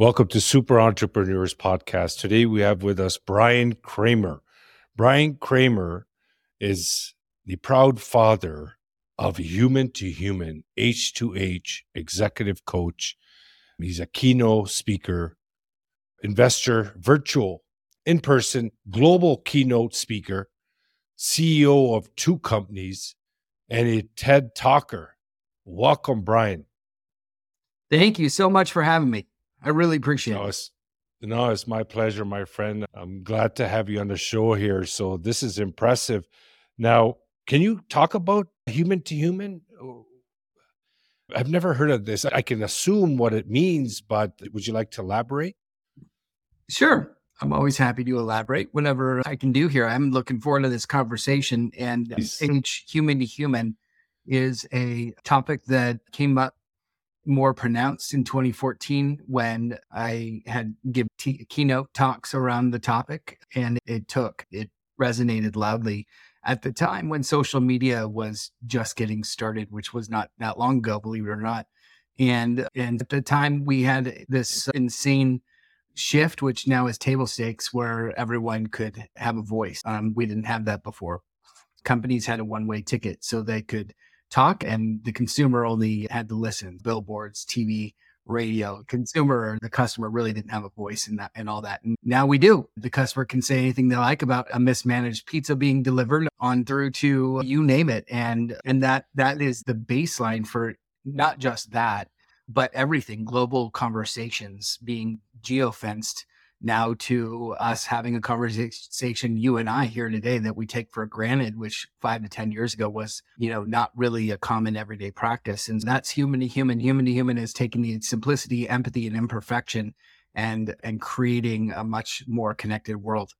Welcome to Super Entrepreneurs Podcast. Today we have with us Bryan Kramer. Bryan Kramer is the proud father of Human to Human, H2H executive coach. He's a keynote speaker, investor, virtual, in person, global keynote speaker, CEO of two companies, and a TED talker. Welcome, Bryan. Thank you so much for having me. I really appreciate no, it. It's, no, it's my pleasure, my friend. I'm glad to have you on the show here. So this is impressive. Now, can you talk about human to human? I've never heard of this. I can assume what it means, but would you like to elaborate? Sure. I'm always happy to elaborate whenever I can do here. I'm looking forward to this conversation. And nice. human to human is a topic that came up more pronounced in 2014 when I had give t- keynote talks around the topic and it took it resonated loudly at the time when social media was just getting started which was not that long ago believe it or not and and at the time we had this insane shift which now is table stakes where everyone could have a voice. Um, we didn't have that before. Companies had a one way ticket so they could talk and the consumer only had to listen billboards tv radio consumer or the customer really didn't have a voice in that and all that and now we do. The customer can say anything they like about a mismanaged pizza being delivered on through to you name it and and that that is the baseline for not just that but everything global conversations being geofenced now to us having a conversation you and I here today that we take for granted, which five to 10 years ago was, you know, not really a common everyday practice. And that's human to human. Human to human is taking the simplicity, empathy, and imperfection and and creating a much more connected world.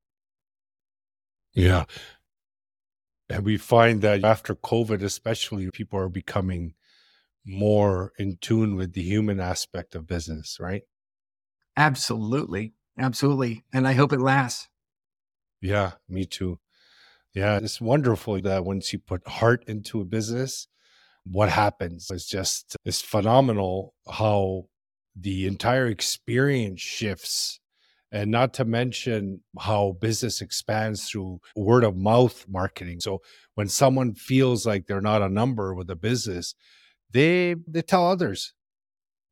Yeah. And we find that after COVID, especially, people are becoming more in tune with the human aspect of business, right? Absolutely. Absolutely. And I hope it lasts. Yeah, me too. Yeah, it's wonderful that once you put heart into a business, what happens is just it's phenomenal how the entire experience shifts and not to mention how business expands through word of mouth marketing so when someone feels like they're not a number with a business they they tell others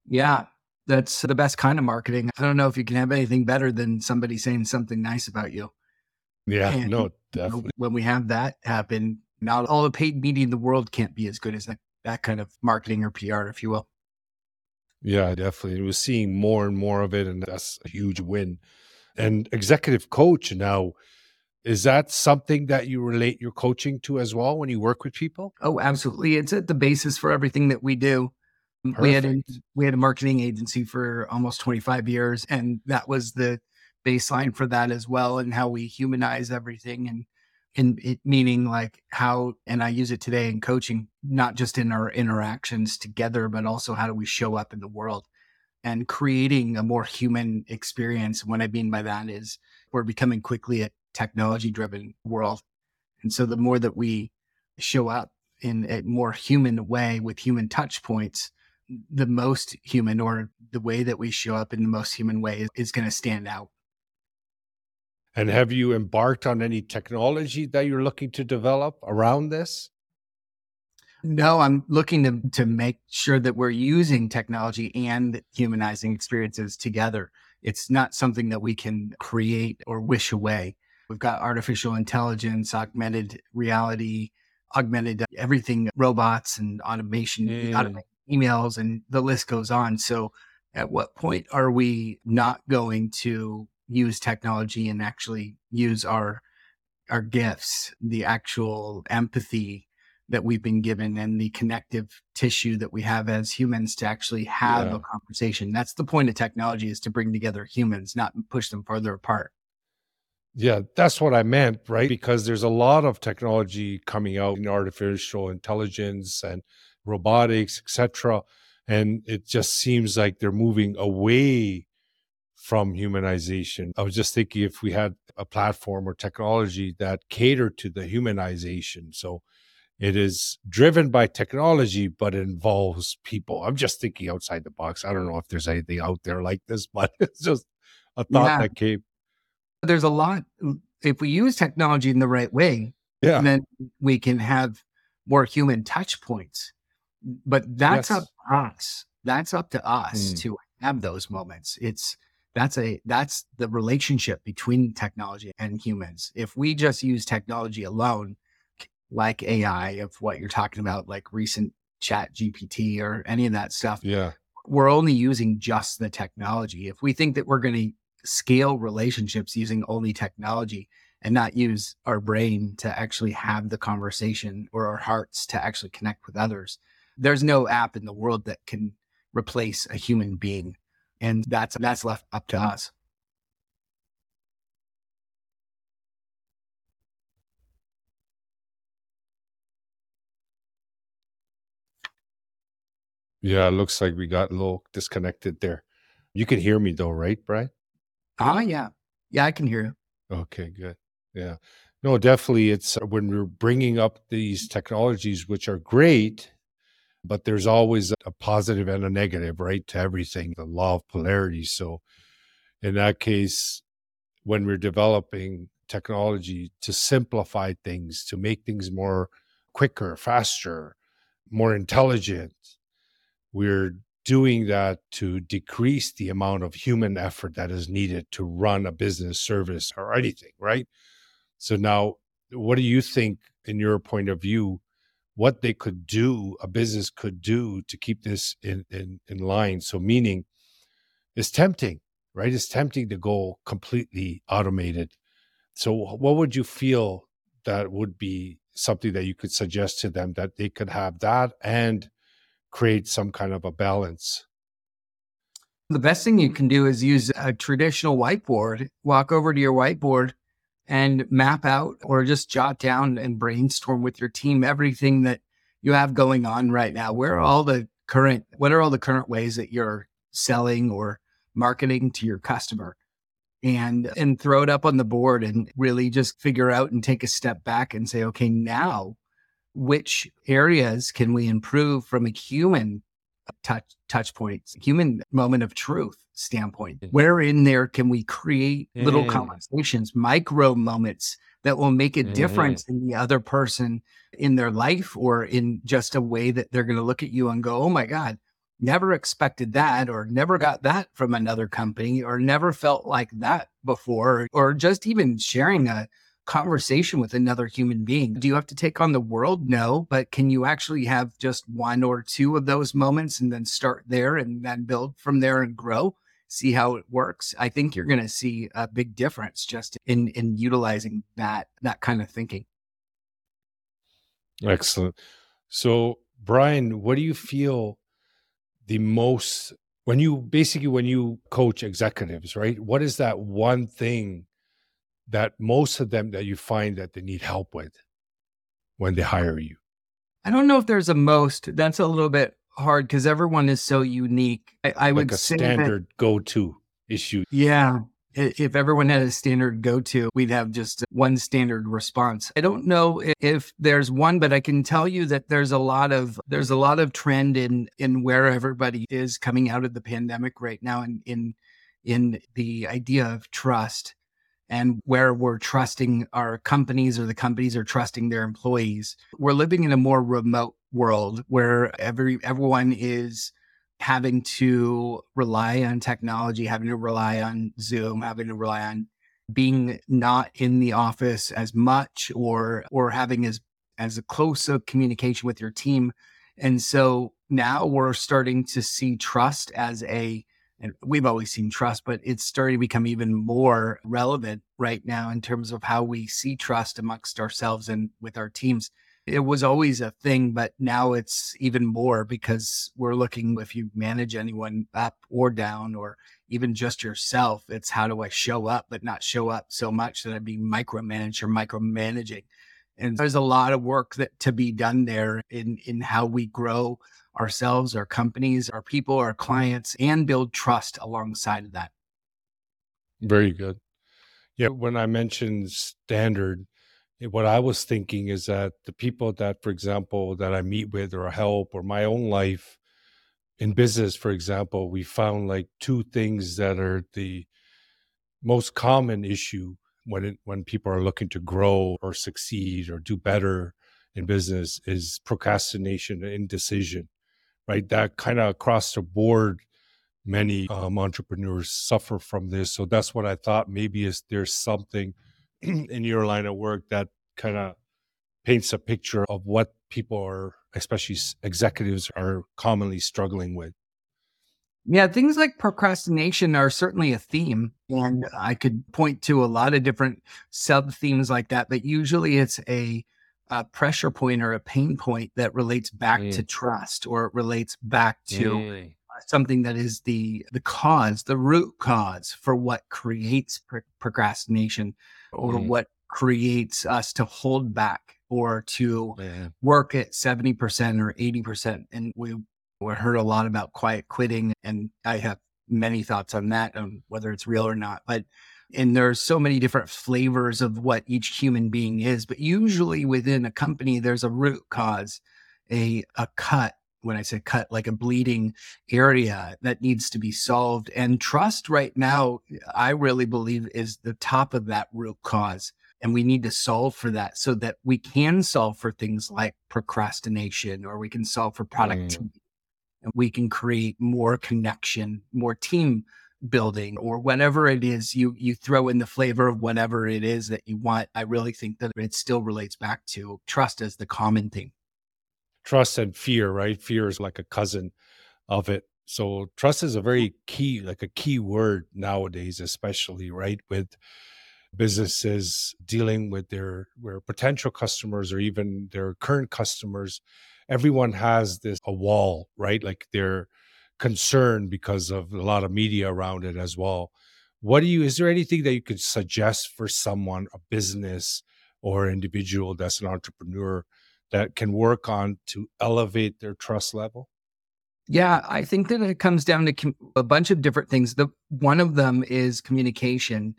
yeah that's the best kind of marketing. I don't know if you can have anything better than somebody saying something nice about you. Yeah, and, no, definitely. When we have that happen, not all the paid media in the world can't be as good as that, that kind of marketing or PR, if you will. Yeah, definitely. We're seeing more and more of it, and that's a huge win. And executive coach now, is that something that you relate your coaching to as well when you work with people? Oh, absolutely. It's at the basis for everything that we do. Perfect. We had a, we had a marketing agency for almost 25 years, and that was the baseline for that as well, and how we humanize everything, and and it meaning like how, and I use it today in coaching, not just in our interactions together, but also how do we show up in the world, and creating a more human experience. What I mean by that is we're becoming quickly a technology driven world, and so the more that we show up in a more human way with human touch points the most human or the way that we show up in the most human way is, is going to stand out. And have you embarked on any technology that you're looking to develop around this? No, I'm looking to, to make sure that we're using technology and humanizing experiences together. It's not something that we can create or wish away. We've got artificial intelligence, augmented reality, augmented everything, robots and automation, mm emails, and the list goes on. So, at what point are we not going to use technology and actually use our our gifts, the actual empathy that we've been given and the connective tissue that we have as humans to actually have yeah. a conversation. That's the point of technology is to bring together humans, not push them further apart. Yeah, that's what I meant, right? Because there's a lot of technology coming out in artificial intelligence and robotics, etc. And it just seems like they're moving away from humanization. I was just thinking if we had a platform or technology that catered to the humanization. So it is driven by technology, but involves people. I'm just thinking outside the box. I don't know if there's anything out there like this, but it's just a thought yeah. that came. There's a lot. If we use technology in the right way, yeah. then we can have more human touch points. But that's yes. up to us. That's up to us mm. to have those moments. It's that's a that's the relationship between technology and humans. If we just use technology alone, like AI, of what you're talking about, like recent chat GPT or any of that stuff, yeah, we're only using just the technology. If we think that we're going to scale relationships using only technology and not use our brain to actually have the conversation or our hearts to actually connect with others, there's no app in the world that can replace a human being and that's that's left up to us. Yeah, it looks like we got a little disconnected there. You can hear me though, right, Bryan? Ah, yeah. Yeah, I can hear you. Okay, good. Yeah. No, definitely. It's uh, when we're bringing up these technologies, which are great, but there's always a positive and a negative, right, to everything, the law of polarity. So, in that case, when we're developing technology to simplify things, to make things more quicker, faster, more intelligent, we're doing that to decrease the amount of human effort that is needed to run a business service or anything, right? So, now what do you think, in your point of view, what they could do, a business could do to keep this in, in, in line. So, meaning it's tempting, right? It's tempting to go completely automated. So, what would you feel that would be something that you could suggest to them that they could have that and create some kind of a balance? The best thing you can do is use a traditional whiteboard. Walk over to your whiteboard and map out or just jot down and brainstorm with your team everything that you have going on right now. Where are all the current, what are all the current ways that you're selling or marketing to your customer? And, and throw it up on the board and really just figure out and take a step back and say, okay, now which areas can we improve from a human touch touch points, human moment of truth standpoint. Mm-hmm. Where in there can we create little conversations, micro moments that will make a difference in the other person in their life or in just a way that they're going to look at you and go, "Oh my god, never expected that or never got that from another company or never felt like that before or just even sharing a conversation with another human being. Do you have to take on the world? No, but can you actually have just one or two of those moments and then start there and then build from there and grow? See how it works. I think you're going to see a big difference just in in utilizing that that kind of thinking. Excellent. So, Bryan, what do you feel the most when you basically when you coach executives, right? What is that one thing that most of them that you find that they need help with when they hire you? I don't know if there's a most. That's a little bit hard because everyone is so unique. I, I like would a say standard go-to issue. Yeah. If everyone had a standard go to, we'd have just one standard response. I don't know if there's one, but I can tell you that there's a lot of there's a lot of trend in in where everybody is coming out of the pandemic right now and in in the idea of trust and where we're trusting our companies or the companies are trusting their employees. We're living in a more remote world where every everyone is having to rely on technology, having to rely on Zoom, having to rely on being not in the office as much or or having as as a close of communication with your team. And so now we're starting to see trust as a and we've always seen trust, but it's starting to become even more relevant right now in terms of how we see trust amongst ourselves and with our teams. It was always a thing, but now it's even more because we're looking if you manage anyone up or down or even just yourself, it's how do I show up, but not show up so much that I be micromanaged or micromanaging. And there's a lot of work that to be done there in in how we grow ourselves, our companies, our people, our clients, and build trust alongside of that. Very good. Yeah, when I mentioned standard, eh, what I was thinking is that the people that, for example, that I meet with or help or my own life in business, for example, we found like two things that are the most common issue when it, when people are looking to grow or succeed or do better in business is procrastination and indecision, right? That kind of across the board, many um, entrepreneurs suffer from this. So that's what I thought. Maybe is there's something in your line of work that kind of paints a picture of what people are, especially executives, are commonly struggling with. Yeah, things like procrastination are certainly a theme. And I could point to a lot of different sub themes like that, but usually it's a, a, pressure point or a pain point that relates back mm. to trust or it relates back to mm. something that is the the cause, the root cause for what creates pr- procrastination or mm. what creates us to hold back or to yeah. work at 70% or 80%. And we, we heard a lot about quiet quitting, and I have many thoughts on that, on whether it's real or not. But and there's so many different flavors of what each human being is. But usually within a company, there's a root cause, a a cut. When I say cut, like a bleeding area that needs to be solved. And trust right now, I really believe is the top of that root cause and we need to solve for that so that we can solve for things like procrastination or we can solve for productivity mm. And we can create more connection more team building or whatever it is you you throw in the flavor of whatever it is that you want i really think that it still relates back to trust as the common thing trust and fear right? Fear is like a cousin of it. So trust is a very key like a key word nowadays especially right with businesses dealing with their, their potential customers or even their current customers everyone has this a wall right like they're concerned because of a lot of media around it as well what do you is there anything that you could suggest for someone a business or individual that's an entrepreneur that can work on to elevate their trust level yeah, I think that it comes down to com- a bunch of different things. The one of them is communication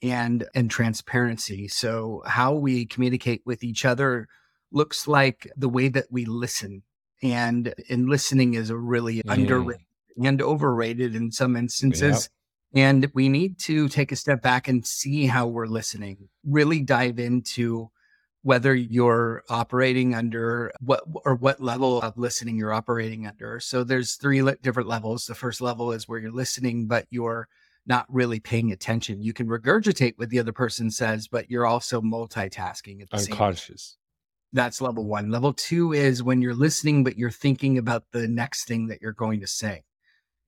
and and transparency. So how we communicate with each other looks like the way that we listen. And and listening is a really mm. underrated and overrated in some instances. Yep. And we need to take a step back and see how we're listening. Really dive into whether you're operating under what or what level of listening you're operating under. So there's three different levels. The first level is where you're listening, but you're not really paying attention. You can regurgitate what the other person says, but you're also multitasking at the unconscious. That's level one. Level two is when you're listening, but you're thinking about the next thing that you're going to say.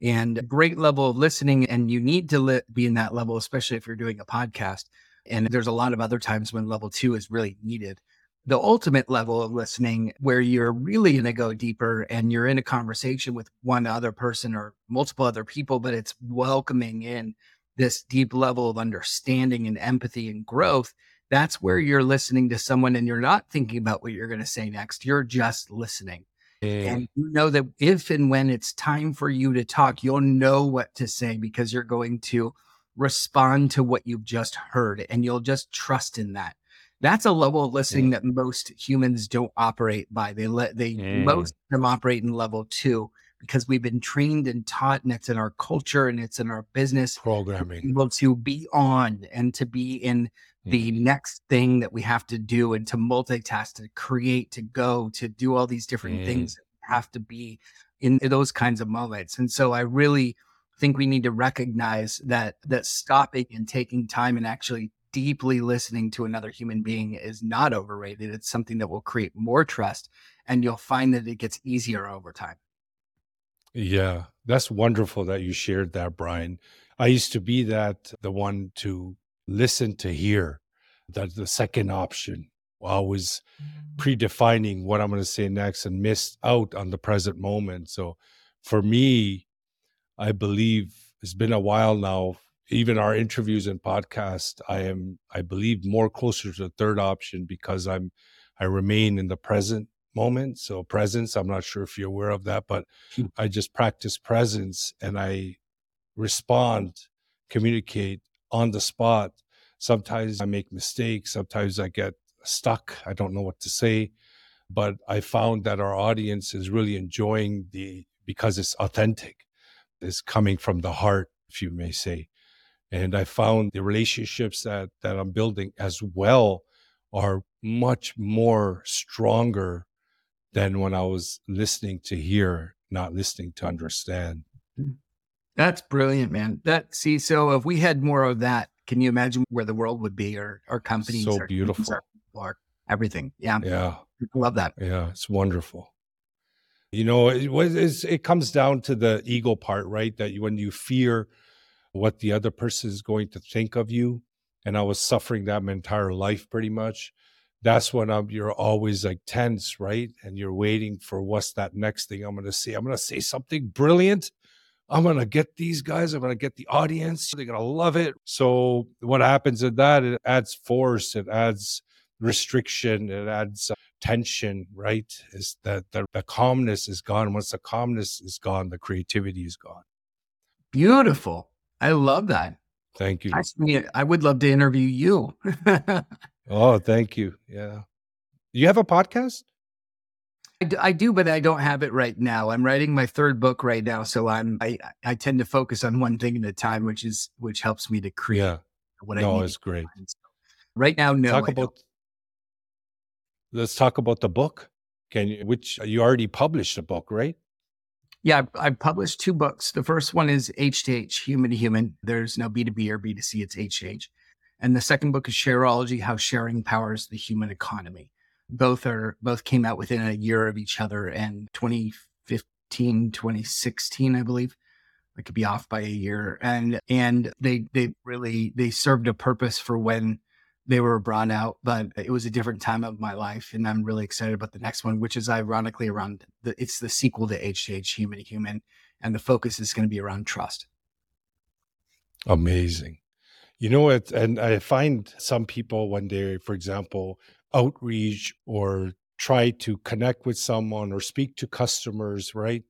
And great level of listening, and you need to li- be in that level, especially if you're doing a podcast. And there's a lot of other times when level two is really needed the ultimate level of listening where you're really going to go deeper and you're in a conversation with one other person or multiple other people, but it's welcoming in this deep level of understanding and empathy and growth. That's where you're listening to someone and you're not thinking about what you're going to say next. You're just listening. And you know that if and when it's time for you to talk, you'll know what to say because you're going to respond to what you've just heard and you'll just trust in that that's a level of listening that most humans don't operate by. They let they mm. most of them operate in level two because we've been trained and taught, and it's in our culture and it's in our business programming. Able to be on and to be in the mm. next thing that we have to do and to multitask, to create, to go, to do all these different mm. things have to be in those kinds of moments. And so I really think we need to recognize that that stopping and taking time and actually deeply listening to another human being is not overrated. It's something that will create more trust and you'll find that it gets easier over time. Yeah, that's wonderful that you shared that, Bryan. I used to be that the one to listen to hear, that the second option. I was predefining what I'm going to say next and missed out on the present moment. So for me, I believe it's been a while now even our interviews and podcast, I am, I believe, more closer to the third option because I'm, I remain in the present moment. So presence, I'm not sure if you're aware of that, but hmm. I just practice presence and I respond, communicate on the spot. Sometimes I make mistakes. Sometimes I get stuck. I don't know what to say. But I found that our audience is really enjoying the, because it's authentic, it's coming from the heart, if you may say. And I found the relationships that, that I'm building as well are much more stronger than when I was listening to hear, not listening to understand. Hmm. That's brilliant, man. That see, so if we had more of that, can you imagine where the world would be or our companies? So beautiful. Our, everything. Yeah. Yeah. love that. Yeah. It's wonderful. You know, it, was, it comes down to the ego part, right? That when you fear what the other person is going to think of you, and I was suffering that my entire life pretty much that's when I'm, you're always like tense, right? And you're waiting for what's that next thing I'm going to say. I'm going to say something brilliant. I'm going to get these guys. I'm going to get the audience. They're going to love it. So what happens in that? It adds force. It adds restriction. It adds uh, tension, right? Is that the, the calmness is gone. Once the calmness is gone, the creativity is gone. Beautiful. I love that. Thank you. I, I would love to interview you. Oh, thank you. Yeah. You have a podcast? I do, but I don't have it right now. I'm writing my third book right now, so I'm I, I tend to focus on one thing at a time, which is which helps me to create yeah. what no, I need. it's great. So right now, no. Talk about. Let's talk about the book. Can you? Which you already published a book, right? Yeah, I've, I've published two books. The first one is H to H, Human to Human. There's no B to B or B to C. It's H to H. And the second book is Shareology: How Sharing Powers the Human Economy. Both are both came out within a year of each other, and 2015, 2016, I believe. I could be off by a year, and and they they really they served a purpose for when they were brought out, but it was a different time of my life, and I'm really excited about the next one, which is ironically around the it's the sequel to H to H, Human to Human, and the focus is going to be around trust. Amazing. You know what? And I find some people when they, for example, outreach or try to connect with someone or speak to customers, right?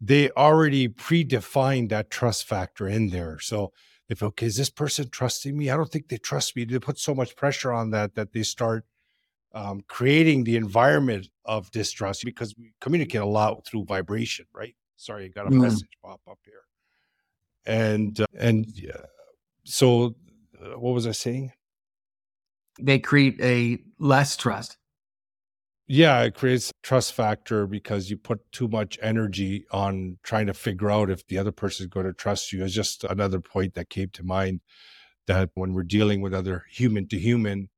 They already predefine that trust factor in there. So if okay, is this person trusting me? I don't think they trust me. They put so much pressure on that that they start um, creating the environment of distrust because we communicate a lot through vibration, right? Sorry, I got a mm. message pop up here, and uh, and yeah, so uh, what was I saying? They create a less trust. Yeah, it creates trust factor because you put too much energy on trying to figure out if the other person is going to trust you. It's just another point that came to mind that when we're dealing with other human to human,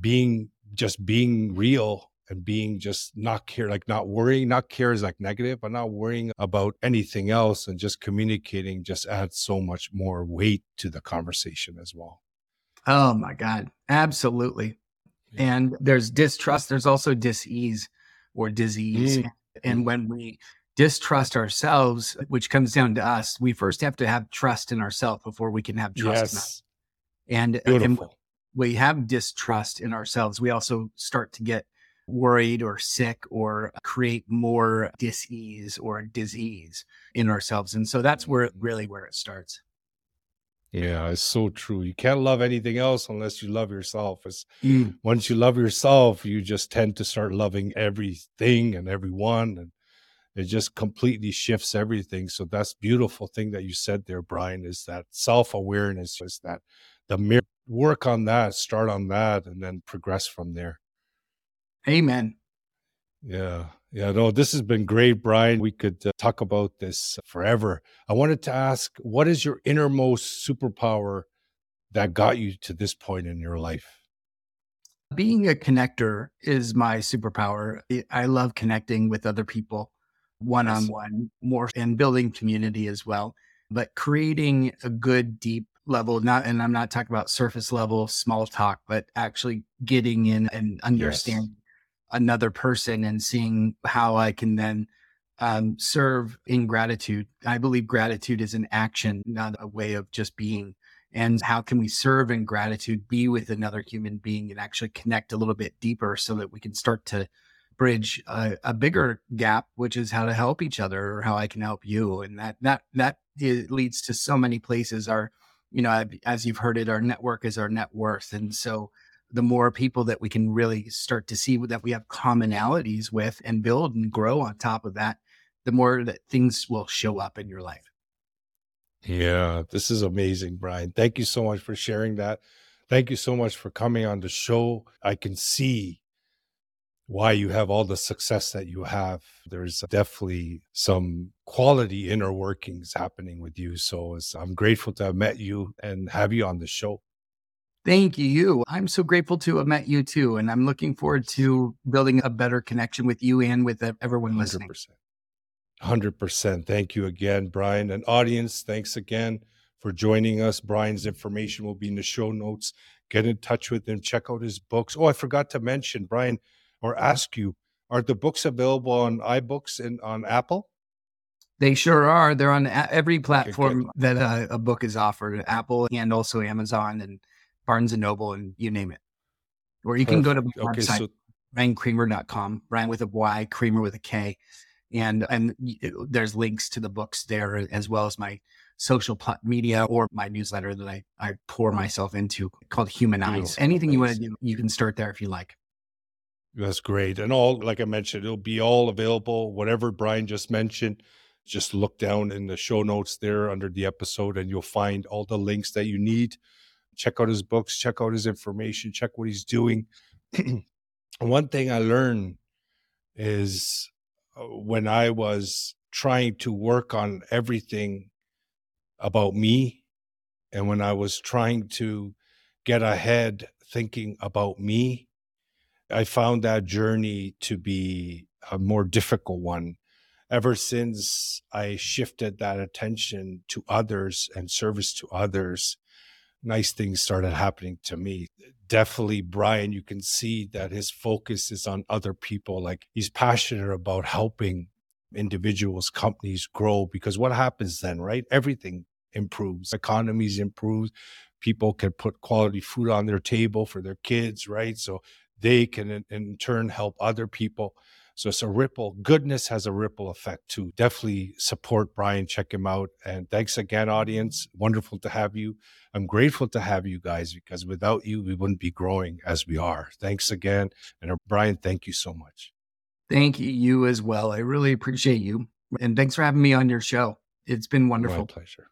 being just being real and being just not care, like not worrying, not care is like negative, but not worrying about anything else and just communicating just adds so much more weight to the conversation as well. Oh my God. Absolutely. Yeah. And there's distrust, there's also dis-ease or disease. Mm. And mm. when we distrust ourselves, which comes down to us, we first have to have trust in ourselves before we can have trust yes. in us. And, uh, and we have distrust in ourselves, we also start to get worried or sick or create more dis-ease or disease in ourselves and so that's where mm. really where it starts yeah it's so true you can't love anything else unless you love yourself it's mm. once you love yourself you just tend to start loving everything and everyone and it just completely shifts everything so that's beautiful thing that you said there bryan is that self-awareness is that the mirror? work on that start on that and then progress from there Amen. Yeah. Yeah. No, this has been great, Bryan. We could uh, talk about this forever. I wanted to ask what is your innermost superpower that got you to this point in your life? Being a connector is my superpower. I love connecting with other people one on one more and building community as well. But creating a good, deep level, not, and I'm not talking about surface level small talk, but actually getting in and understanding yes another person and seeing how I can then um, serve in gratitude. I believe gratitude is an action, not a way of just being. and how can we serve in gratitude, be with another human being and actually connect a little bit deeper so that we can start to bridge a, a, bigger gap, which is how to help each other or how I can help you. And that, that, that leads to so many places. Our, you know, as you've heard it, our network is our net worth. And so the more people that we can really start to see that we have commonalities with and build and grow on top of that, the more that things will show up in your life. Yeah, this is amazing, Bryan. Thank you so much for sharing that. Thank you so much for coming on the show. I can see why you have all the success that you have. There's definitely some quality inner workings happening with you. So I'm grateful to have met you and have you on the show. Thank you. I'm so grateful to have met you too. And I'm looking forward to building a better connection with you and with everyone listening. 100%. 100%. Thank you again, Bryan. And audience, thanks again for joining us. Bryan's information will be in the show notes. Get in touch with him, check out his books. Oh, I forgot to mention, Bryan, or ask you, are the books available on iBooks and on Apple? They sure are. They're on every platform okay, that uh, a book is offered, Apple and also Amazon and Barnes and Noble and you name it. Or you Perfect. can go to my okay, website, so- bryankramer.com, Bryan with a Y, Kramer with a K and and there's links to the books there as well as my social media or my newsletter that I, I pour myself into called Human Humanize. Anything you want to do, you can start there if you like. That's great. And all, like I mentioned, it'll be all available. Whatever Bryan just mentioned, just look down in the show notes there under the episode and you'll find all the links that you need. Check out his books, check out his information, check what he's doing. One thing I learned is uh, when I was trying to work on everything about me and when I was trying to get ahead thinking about me, I found that journey to be a more difficult one. Ever since I shifted that attention to others and service to others, nice things started happening to me. Definitely, Bryan, you can see that his focus is on other people. Like he's passionate about helping individuals, companies grow because what happens then, right? Everything improves, economies improve, people can put quality food on their table for their kids, right? So they can in, in turn help other people. So it's a ripple. Goodness has a ripple effect too. Definitely support Bryan. Check him out. And thanks again, audience. Wonderful to have you. I'm grateful to have you guys because without you, we wouldn't be growing as we are. Thanks again. And uh, Bryan, thank you so much. Thank you as well. I really appreciate you. And thanks for having me on your show. It's been wonderful. My pleasure.